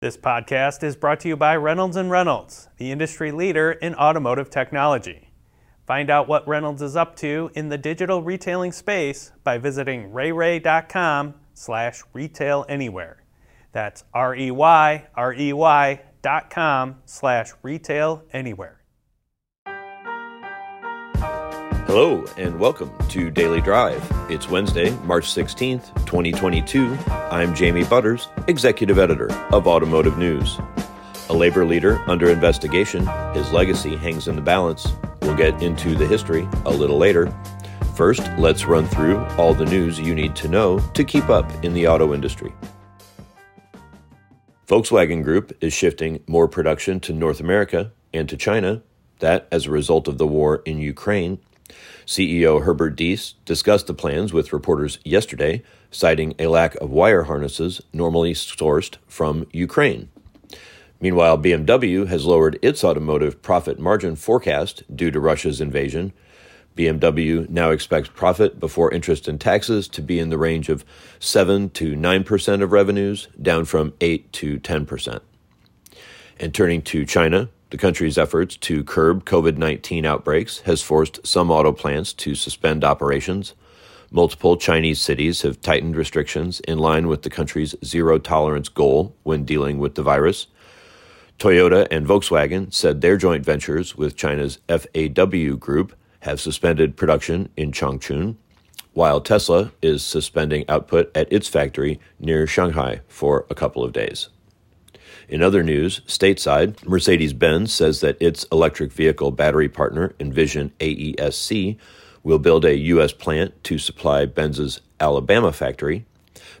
This podcast is brought to you by Reynolds and Reynolds, the industry leader in automotive technology. Find out what Reynolds is up to in the digital retailing space by visiting reyrey.com slash retail anywhere. That's R-E-Y, R-E-Y dot com slash retail anywhere. Hello, and welcome to Daily Drive. It's Wednesday, March 16th, 2022. I'm Jamie Butters, Executive Editor of Automotive News. A labor leader under investigation, his legacy hangs in the balance. We'll get into the history a little later. First, let's run through all the news you need to know to keep up in the auto industry. Volkswagen Group is shifting more production to North America and to China. That as a result of the war in Ukraine CEO Herbert Diess discussed the plans with reporters yesterday, citing a lack of wire harnesses normally sourced from Ukraine. Meanwhile, BMW has lowered its automotive profit margin forecast due to Russia's invasion. BMW now expects profit before interest and taxes to be in the range of 7 to 9% of revenues, down from 8 to 10%. And turning to China, the country's efforts to curb COVID 19 outbreaks has forced some auto plants to suspend operations. Multiple Chinese cities have tightened restrictions in line with the country's zero tolerance goal when dealing with the virus. Toyota and Volkswagen said their joint ventures with China's FAW Group have suspended production in Changchun, while Tesla is suspending output at its factory near Shanghai for a couple of days. In other news, stateside, Mercedes Benz says that its electric vehicle battery partner, Envision AESC, will build a U.S. plant to supply Benz's Alabama factory.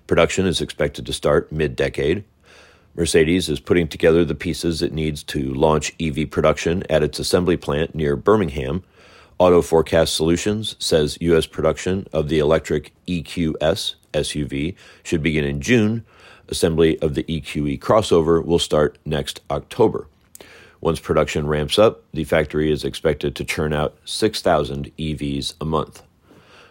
Production is expected to start mid decade. Mercedes is putting together the pieces it needs to launch EV production at its assembly plant near Birmingham. Auto Forecast Solutions says U.S. production of the electric EQS SUV should begin in June, Assembly of the EQE crossover will start next October. Once production ramps up, the factory is expected to churn out 6,000 EVs a month.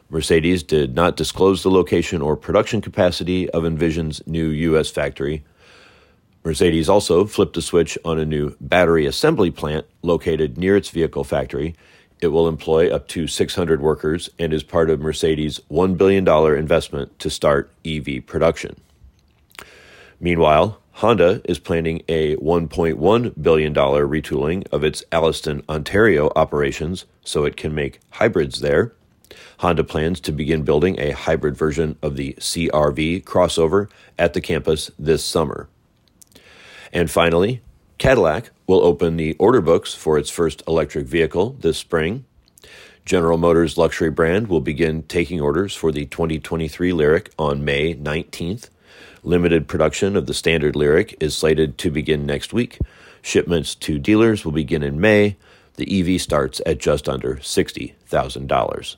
Mercedes did not disclose the location or production capacity of Envision's new U.S. factory. Mercedes also flipped a switch on a new battery assembly plant located near its vehicle factory. It will employ up to 600 workers and is part of Mercedes' $1 billion investment to start EV production. Meanwhile, Honda is planning a $1.1 billion retooling of its Alliston, Ontario operations so it can make hybrids there. Honda plans to begin building a hybrid version of the CRV crossover at the campus this summer. And finally, Cadillac will open the order books for its first electric vehicle this spring. General Motors luxury brand will begin taking orders for the 2023 Lyriq on May 19th. Limited production of the standard Lyriq is slated to begin next week. Shipments to dealers will begin in May. The EV starts at just under $60,000.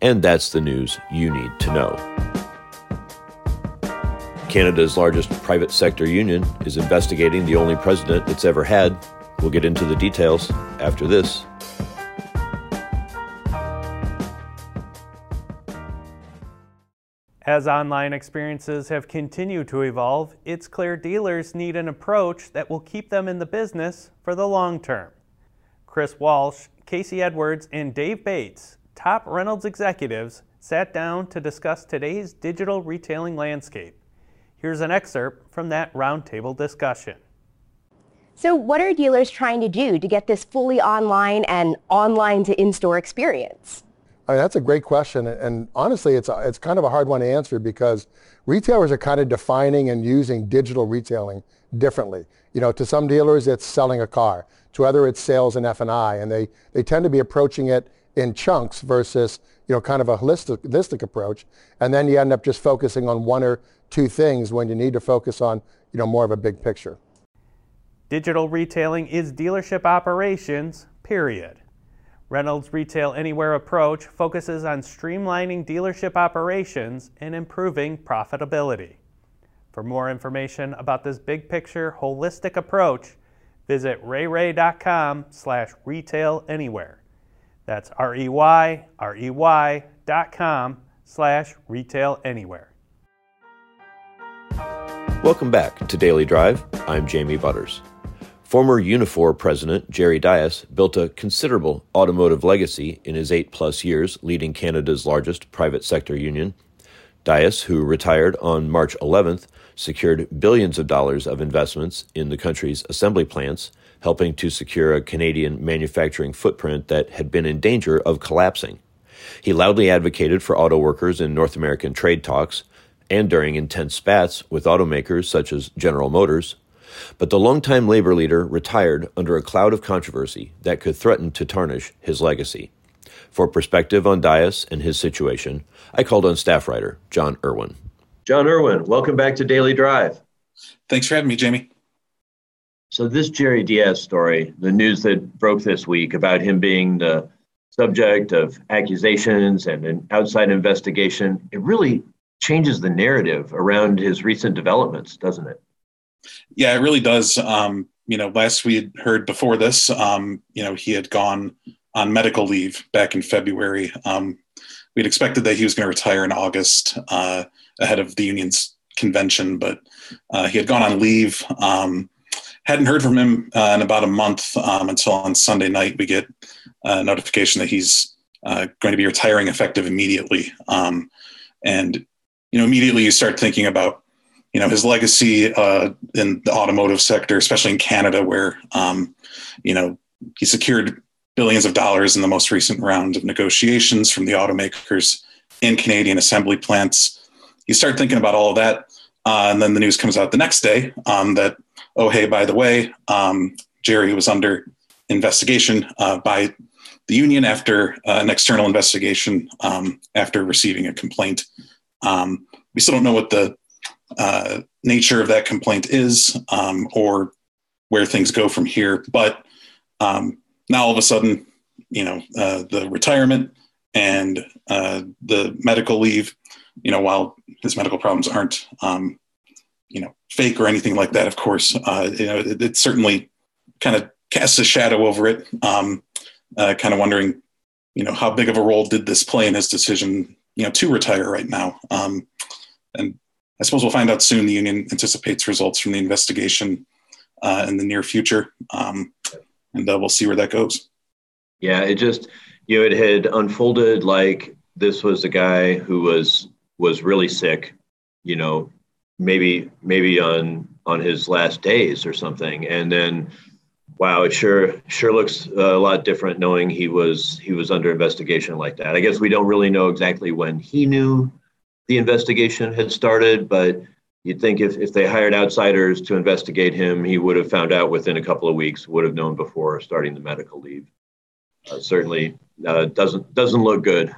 And that's the news you need to know. Canada's largest private sector union is investigating the only president it's ever had. We'll get into the details after this. As online experiences have continued to evolve, it's clear dealers need an approach that will keep them in the business for the long term. Chris Walsh, Casey Edwards, and Dave Bates, top Reynolds executives, sat down to discuss today's digital retailing landscape. Here's an excerpt from that roundtable discussion. So, what are dealers trying to do to get this fully online and online to in store experience? I mean, that's a great question. And honestly, it's, a, it's kind of a hard one to answer because retailers are kind of defining and using digital retailing differently. You know, to some dealers, it's selling a car. To other, it's sales and F&I. And they, they tend to be approaching it in chunks versus, you know, kind of a holistic, holistic approach. And then you end up just focusing on one or two things when you need to focus on, you know, more of a big picture. Digital retailing is dealership operations, period. Reynolds' Retail Anywhere approach focuses on streamlining dealership operations and improving profitability. For more information about this big picture, holistic approach, visit reyrey.com slash retail anywhere. That's R-E-Y, R-E-Y dot com slash retail anywhere. Welcome back to Daily Drive. I'm Jamie Butters. Former Unifor president Jerry Dias built a considerable automotive legacy in his eight plus years leading Canada's largest private sector union. Dias, who retired on March 11th, secured billions of dollars of investments in the country's assembly plants, helping to secure a Canadian manufacturing footprint that had been in danger of collapsing. He loudly advocated for auto workers in North American trade talks and during intense spats with automakers such as General Motors, but the longtime labor leader retired under a cloud of controversy that could threaten to tarnish his legacy. For perspective on Dias and his situation, I called on staff writer John Irwin. John Irwin, welcome back to Daily Drive. Thanks for having me, Jamie. So, this Jerry Dias story, the news that broke this week about him being the subject of accusations and an outside investigation, it really changes the narrative around his recent developments, doesn't it? Yeah, it really does. Um, you know, last we had heard before this, um, you know, he had gone on medical leave back in February. Um, we'd expected that he was going to retire in August uh, ahead of the union's convention, but uh, he had gone on leave. Um, hadn't heard from him uh, in about a month um, until on Sunday night we get a notification that he's uh, going to be retiring effective immediately. Um, and you know, immediately you start thinking about you know his legacy uh, in the automotive sector, especially in Canada, where um, you know he secured billions of dollars in the most recent round of negotiations from the automakers in Canadian assembly plants. You start thinking about all of that, uh, and then the news comes out the next day um, that oh hey by the way um, Jerry was under investigation uh, by the union after uh, an external investigation um, after receiving a complaint. Um, we still don't know what the uh, nature of that complaint is um, or where things go from here. But um, now all of a sudden, you know, uh, the retirement and uh, the medical leave, you know, while his medical problems aren't, um, you know, fake or anything like that, of course, uh, you know, it, it certainly kind of casts a shadow over it. Um, uh, kind of wondering, you know, how big of a role did this play in his decision, you know, to retire right now? Um, and I suppose we'll find out soon. The union anticipates results from the investigation uh, in the near future, um, and uh, we'll see where that goes. Yeah, it just you know it had unfolded like this was a guy who was was really sick, you know, maybe maybe on on his last days or something, and then wow, it sure sure looks a lot different knowing he was he was under investigation like that. I guess we don't really know exactly when he knew the investigation had started, but you'd think if, if they hired outsiders to investigate him, he would have found out within a couple of weeks, would have known before starting the medical leave. Uh, certainly uh, doesn't doesn't look good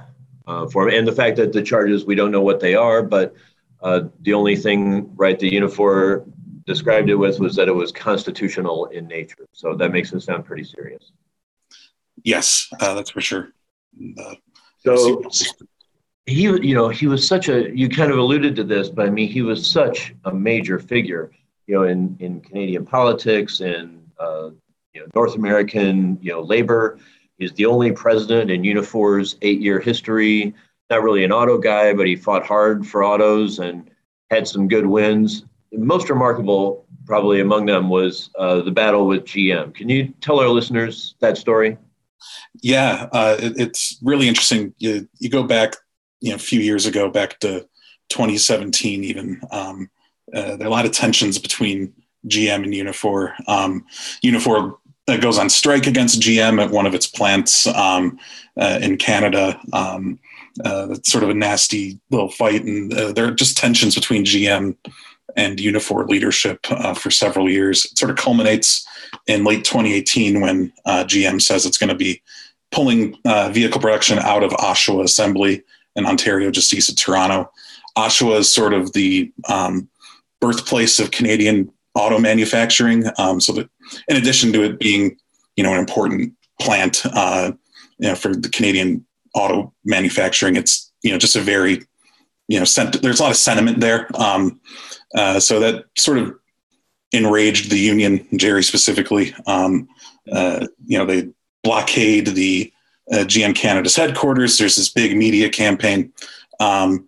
uh, for him. And the fact that the charges we don't know what they are, but uh, the only thing right the Unifor described it with was that it was constitutional in nature. So that makes it sound pretty serious. Yes, uh, that's for sure. Uh, so he you know he was such a you kind of alluded to this but i mean he was such a major figure you know in in canadian politics and uh, you know north american you know labor he's the only president in unifor's eight year history not really an auto guy but he fought hard for autos and had some good wins most remarkable probably among them was uh, the battle with gm can you tell our listeners that story? Yeah, uh, it, it's really interesting. You, you go back you know a few years ago back to 2017 even um, uh, there are a lot of tensions between gm and unifor. Um, unifor uh, goes on strike against gm at one of its plants um, uh, in canada. Um, uh, it's sort of a nasty little fight and uh, there are just tensions between gm and unifor leadership uh, for several years it sort of culminates in late 2018 when gm says it's going to be pulling vehicle production out of oshawa assembly in Ontario, just east of Toronto. Oshawa is sort of the um, birthplace of Canadian auto manufacturing. Um, so that, in addition to it being, you know, an important plant, uh, you know, for the Canadian auto manufacturing, it's you know just a very, you know, sent- there's a lot of sentiment there. Um, uh, so that sort of enraged the union, Jerry specifically. Um, uh, you know, they blockade the uh, GM Canada's headquarters. There's this big media campaign. Um,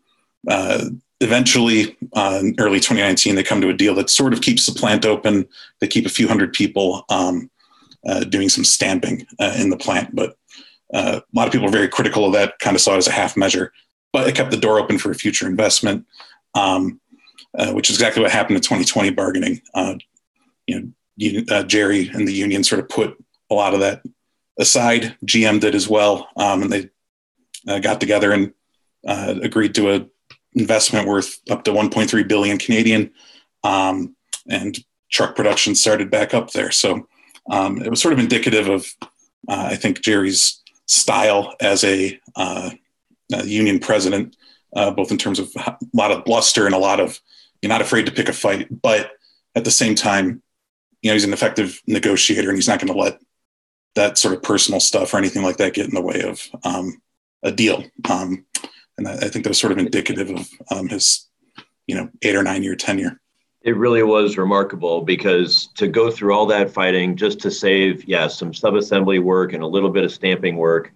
uh, eventually, uh, in early 2019, they come to a deal that sort of keeps the plant open. They keep a few hundred people um, uh, doing some stamping uh, in the plant, but uh, a lot of people are very critical of that. Kind of saw it as a half measure, but it kept the door open for a future investment, um, uh, which is exactly what happened in 2020 bargaining. Uh, you know, you, Jerry and the union sort of put a lot of that aside. GM did as well, um, and they got together and agreed to a investment worth up to 1.3 billion Canadian, um, and truck production started back up there. So um, it was sort of indicative of, uh, I think, Jerry's style as a, uh, a union president, uh, both in terms of a lot of bluster and a lot of you're not afraid to pick a fight, but at the same time, you know, he's an effective negotiator and he's not going to let that sort of personal stuff or anything like that get in the way of um, a deal. Um, and I, I think that was sort of indicative of um, his, you know, eight or nine year tenure. It really was remarkable because to go through all that fighting just to save, yeah, some subassembly work and a little bit of stamping work,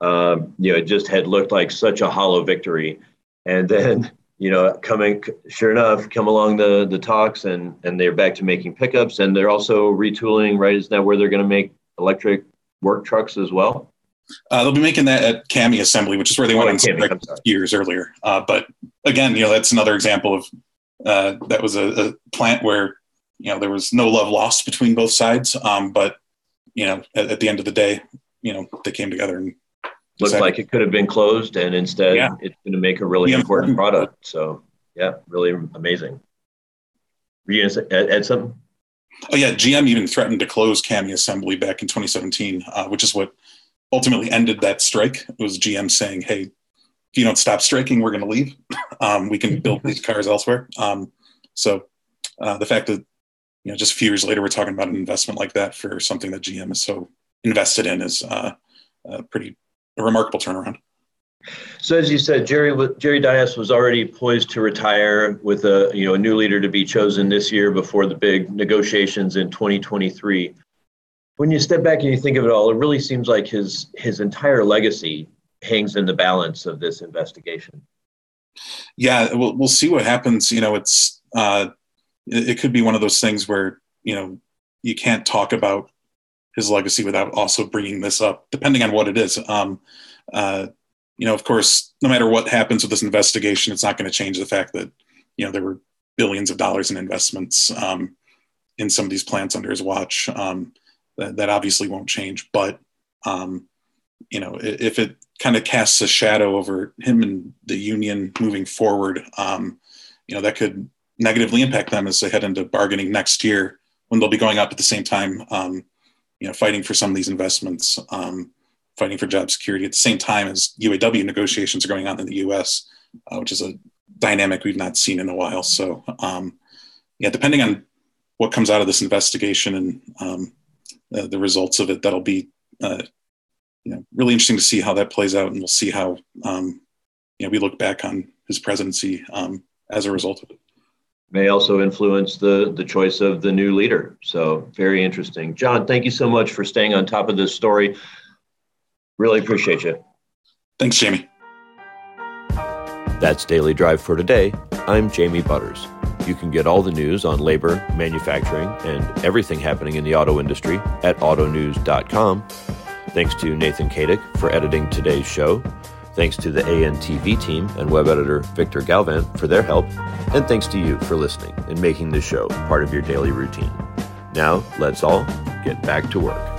um, you know, it just had looked like such a hollow victory. And then, you know, coming, sure enough, come along the the talks and and they're back to making pickups and they're also retooling. Right, is that where they're going to make electric work trucks as well? Uh, they'll be making that at CAMI Assembly, which is where they went oh, on years earlier. Uh, but again, you know, that's another example of uh, that was a, a, plant where you know there was no love lost between both sides. Um, but you know, at, at, the end of the day, you know, they came together and looked like it could have been closed, and instead, yeah. it's going to make a really important, important product. So, yeah, really amazing. Were you going to add, something? Oh yeah, GM even threatened to close CAMI Assembly back in 2017, uh, which is what ultimately ended that strike. It was GM saying, "Hey, if you don't stop striking, we're going to leave. Um, we can build these cars elsewhere." Um, so uh, the fact that you know just a few years later we're talking about an investment like that for something that GM is so invested in is uh, a pretty a remarkable turnaround. So as you said, Jerry Jerry Dias was already poised to retire with a you know a new leader to be chosen this year before the big negotiations in 2023 when you step back and you think of it all, it really seems like his his entire legacy hangs in the balance of this investigation. Yeah, we'll we'll see what happens. You know, it's uh, it, it could be one of those things where you know you can't talk about his legacy without also bringing this up, depending on what it is. Um, uh, you know, of course, no matter what happens with this investigation, it's not going to change the fact that you know there were billions of dollars in investments um, in some of these plants under his watch. Um, that, that obviously won't change. But um, you know, if it kind of casts a shadow over him and the union moving forward, um, you know, that could negatively impact them as they head into bargaining next year when they'll be going up at the same time. Um, you know, fighting for some of these investments, um, fighting for job security at the same time as UAW negotiations are going on in the U.S., uh, which is a dynamic we've not seen in a while. So, um, yeah, depending on what comes out of this investigation and um, uh, the results of it. That'll be uh, you know really interesting to see how that plays out, and we'll see how um, you know we look back on his presidency um, as a result of it. May also influence the the choice of the new leader. So very interesting, John. Thank you so much for staying on top of this story. Really appreciate you. Thanks, Jamie. That's Daily Drive for today. I'm Jamie Butters. You can get all the news on labor, manufacturing, and everything happening in the auto industry at autonews.com. Thanks to Nathan Kadick for editing today's show. Thanks to the ANTV team and web editor Victor Galvin for their help. And thanks to you for listening and making this show part of your daily routine. Now, let's all get back to work.